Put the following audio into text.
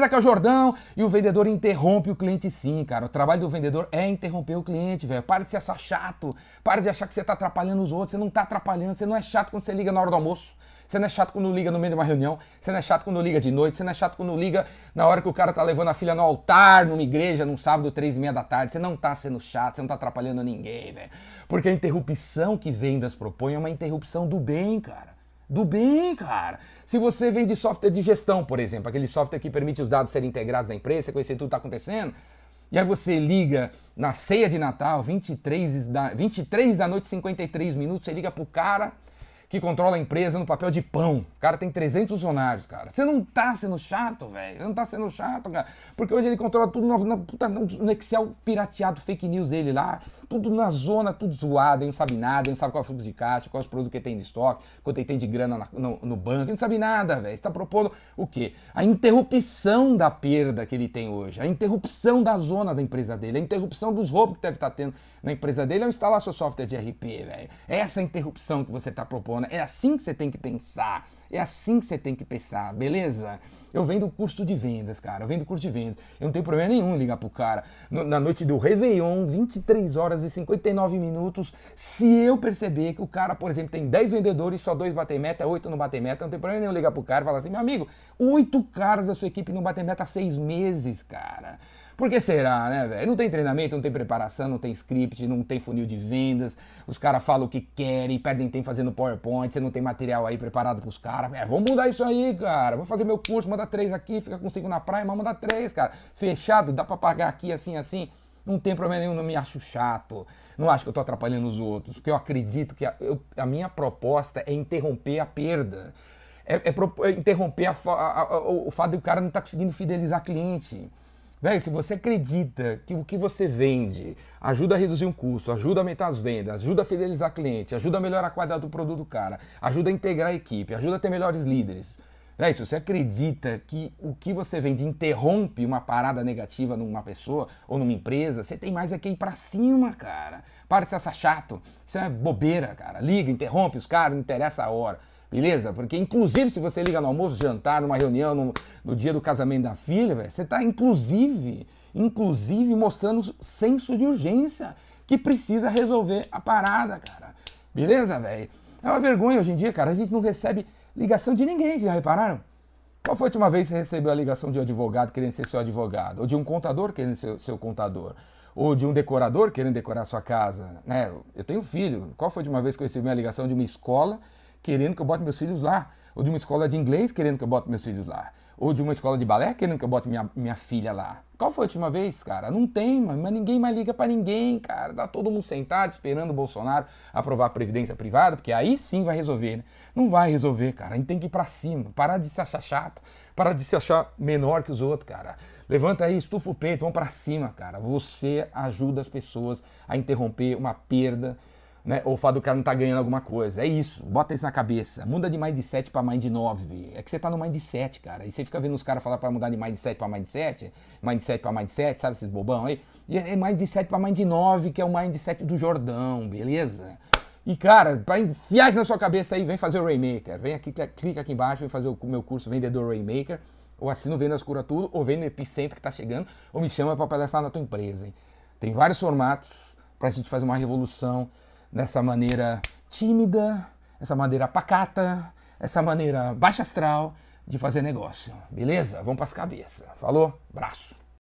beleza, que é o Jordão. E o vendedor interrompe o cliente sim, cara. O trabalho do vendedor é interromper o cliente, velho. Para de se achar chato. Para de achar que você tá atrapalhando os outros. Você não tá atrapalhando. Você não é chato quando você liga na hora do almoço. Você não é chato quando liga no meio de uma reunião. Você não é chato quando liga de noite. Você não é chato quando liga na hora que o cara tá levando a filha no altar, numa igreja, num sábado, três e meia da tarde. Você não tá sendo chato, você não tá atrapalhando ninguém, velho. Porque a interrupção que vendas propõe é uma interrupção do bem, cara. Do bem, cara. Se você vende software de gestão, por exemplo, aquele software que permite os dados serem integrados na empresa, conhecer tudo que está acontecendo, e aí você liga na ceia de Natal, 23 da, 23 da noite, 53 minutos, você liga pro cara que controla a empresa no papel de pão. O cara tem 300 funcionários, cara. Você não tá sendo chato, velho. Você não tá sendo chato, cara. Porque hoje ele controla tudo no, no, Excel pirateado, fake news dele lá. Tudo na zona, tudo zoado. Ele não sabe nada, ele não sabe qual é o fluxo de caixa, quais os produtos que tem de estoque, quanto ele tem de grana na, no, no, banco. Ele não sabe nada, velho. Você tá propondo o quê? A interrupção da perda que ele tem hoje. A interrupção da zona da empresa dele. A interrupção dos roubos que deve estar tá tendo na empresa dele ao instalar seu software de RP, velho. Essa é interrupção que você tá propondo é assim que você tem que pensar. É assim que você tem que pensar, beleza? Eu vendo curso de vendas, cara. Eu vendo curso de vendas. Eu não tenho problema nenhum ligar pro cara. Na noite do Réveillon, 23 horas e 59 minutos. Se eu perceber que o cara, por exemplo, tem 10 vendedores, só dois batem meta, 8 não batem meta, não tem problema nenhum ligar pro cara e falar assim: meu amigo, oito caras da sua equipe não batem meta há seis meses, cara. Por que será, né, velho? Não tem treinamento, não tem preparação, não tem script, não tem funil de vendas. Os caras falam o que querem, perdem tempo fazendo PowerPoint, você não tem material aí preparado pros caras. É, vamos mudar isso aí, cara. Vou fazer meu curso, manda três aqui, fica com cinco na praia, mas manda três, cara. Fechado, dá pra pagar aqui assim, assim. Não tem problema nenhum, não me acho chato. Não acho que eu tô atrapalhando os outros. Porque eu acredito que a, eu, a minha proposta é interromper a perda. É, é, é interromper a, a, o fato de o cara não estar tá conseguindo fidelizar cliente. Velho, se você acredita que o que você vende ajuda a reduzir um custo, ajuda a aumentar as vendas, ajuda a fidelizar cliente, ajuda a melhorar a qualidade do produto do cara, ajuda a integrar a equipe, ajuda a ter melhores líderes. Velho, se você acredita que o que você vende interrompe uma parada negativa numa pessoa ou numa empresa, você tem mais é que ir pra cima, cara. Para de se achar chato. Isso é bobeira, cara. Liga, interrompe os caras, não interessa a hora. Beleza? Porque, inclusive, se você liga no almoço, jantar, numa reunião, no, no dia do casamento da filha, véio, você está, inclusive, inclusive, mostrando senso de urgência que precisa resolver a parada, cara. Beleza, velho? É uma vergonha hoje em dia, cara. A gente não recebe ligação de ninguém, já repararam? Qual foi a última vez que você recebeu a ligação de um advogado querendo ser seu advogado? Ou de um contador querendo ser seu contador? Ou de um decorador querendo decorar sua casa? Né? Eu tenho filho. Qual foi a última vez que eu recebi uma ligação de uma escola querendo que eu bote meus filhos lá. Ou de uma escola de inglês querendo que eu bote meus filhos lá. Ou de uma escola de balé querendo que eu bote minha, minha filha lá. Qual foi a última vez, cara? Não tem. Mas ninguém mais liga para ninguém, cara. Tá todo mundo sentado esperando o Bolsonaro aprovar a previdência privada, porque aí sim vai resolver, né? Não vai resolver, cara. A gente tem que ir pra cima. Parar de se achar chato. Parar de se achar menor que os outros, cara. Levanta aí, estufa o peito, vamos para cima, cara. Você ajuda as pessoas a interromper uma perda né? Ou o fato do cara não tá ganhando alguma coisa. É isso, bota isso na cabeça. Muda de mindset para mind 9. É que você tá no mindset, cara. E você fica vendo os caras falar para mudar de mindset para mindset, mindset para mindset, sabe esses bobão aí? E é mindset para mind 9, que é o mindset do Jordão, beleza? E cara, para enfiar isso na sua cabeça aí, vem fazer o Raymaker. Vem aqui, clica aqui embaixo, vem fazer o meu curso Vendedor Raymaker. Ou assina o Vendas Cura Tudo, ou vem no Epicentro que tá chegando, ou me chama para palestrar na tua empresa, hein? Tem vários formatos pra gente fazer uma revolução dessa maneira tímida, essa maneira pacata, essa maneira baixa astral de fazer negócio. Beleza? Vamos para as cabeças. Falou? Braço.